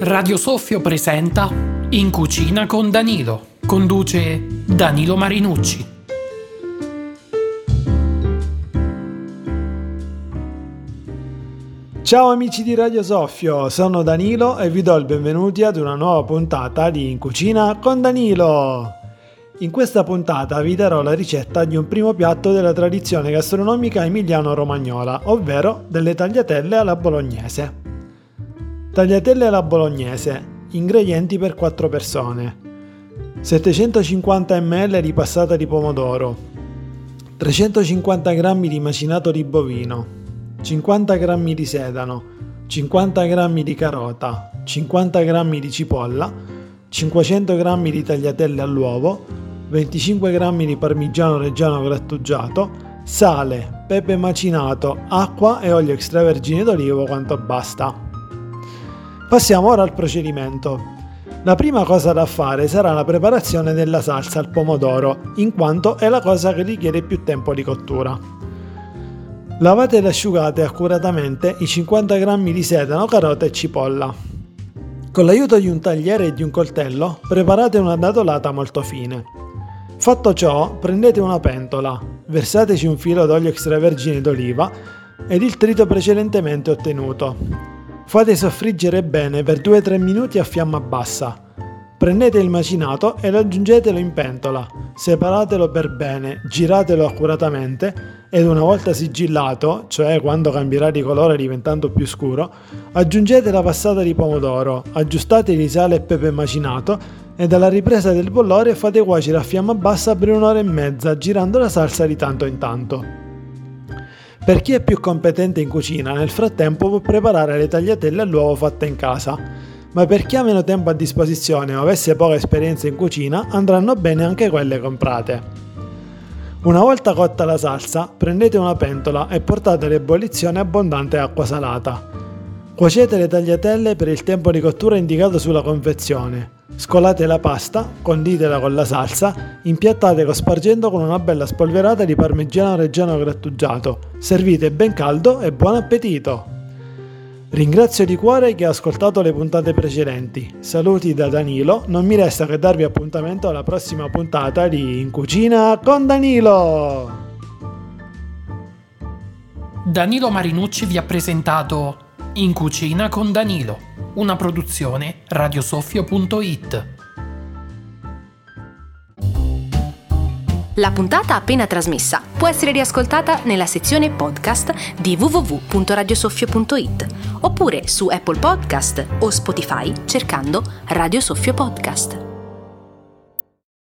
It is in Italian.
Radio Soffio presenta In cucina con Danilo. Conduce Danilo Marinucci. Ciao amici di Radio Soffio, sono Danilo e vi do il benvenuti ad una nuova puntata di In cucina con Danilo. In questa puntata vi darò la ricetta di un primo piatto della tradizione gastronomica emiliano-romagnola, ovvero delle tagliatelle alla bolognese. Tagliatelle alla bolognese. Ingredienti per 4 persone. 750 ml di passata di pomodoro. 350 g di macinato di bovino. 50 g di sedano. 50 g di carota. 50 g di cipolla. 500 g di tagliatelle all'uovo. 25 g di parmigiano reggiano grattugiato. Sale, pepe macinato, acqua e olio extravergine d'olivo quanto basta. Passiamo ora al procedimento. La prima cosa da fare sarà la preparazione della salsa al pomodoro, in quanto è la cosa che richiede più tempo di cottura. Lavate ed asciugate accuratamente i 50 g di sedano, carota e cipolla. Con l'aiuto di un tagliere e di un coltello preparate una dadolata molto fine. Fatto ciò, prendete una pentola, versateci un filo d'olio extravergine d'oliva ed il trito precedentemente ottenuto. Fate soffriggere bene per 2-3 minuti a fiamma bassa. Prendete il macinato e lo aggiungetelo in pentola, separatelo per bene, giratelo accuratamente ed una volta sigillato, cioè quando cambierà di colore diventando più scuro, aggiungete la passata di pomodoro, aggiustate di sale e pepe macinato e dalla ripresa del bollore fate cuocere a fiamma bassa per un'ora e mezza girando la salsa di tanto in tanto. Per chi è più competente in cucina, nel frattempo può preparare le tagliatelle all'uovo fatte in casa, ma per chi ha meno tempo a disposizione o avesse poca esperienza in cucina, andranno bene anche quelle comprate. Una volta cotta la salsa, prendete una pentola e portate all'ebollizione abbondante acqua salata. Cuocete le tagliatelle per il tempo di cottura indicato sulla confezione. Scolate la pasta, conditela con la salsa, impiattate cospargendo con una bella spolverata di parmigiano reggiano grattugiato. Servite ben caldo e buon appetito! Ringrazio di cuore chi ha ascoltato le puntate precedenti. Saluti da Danilo, non mi resta che darvi appuntamento alla prossima puntata di In Cucina con Danilo! Danilo Marinucci vi ha presentato In Cucina con Danilo una produzione radiosoffio.it. La puntata appena trasmessa può essere riascoltata nella sezione podcast di www.radiosoffio.it oppure su Apple Podcast o Spotify cercando Radio Soffio Podcast.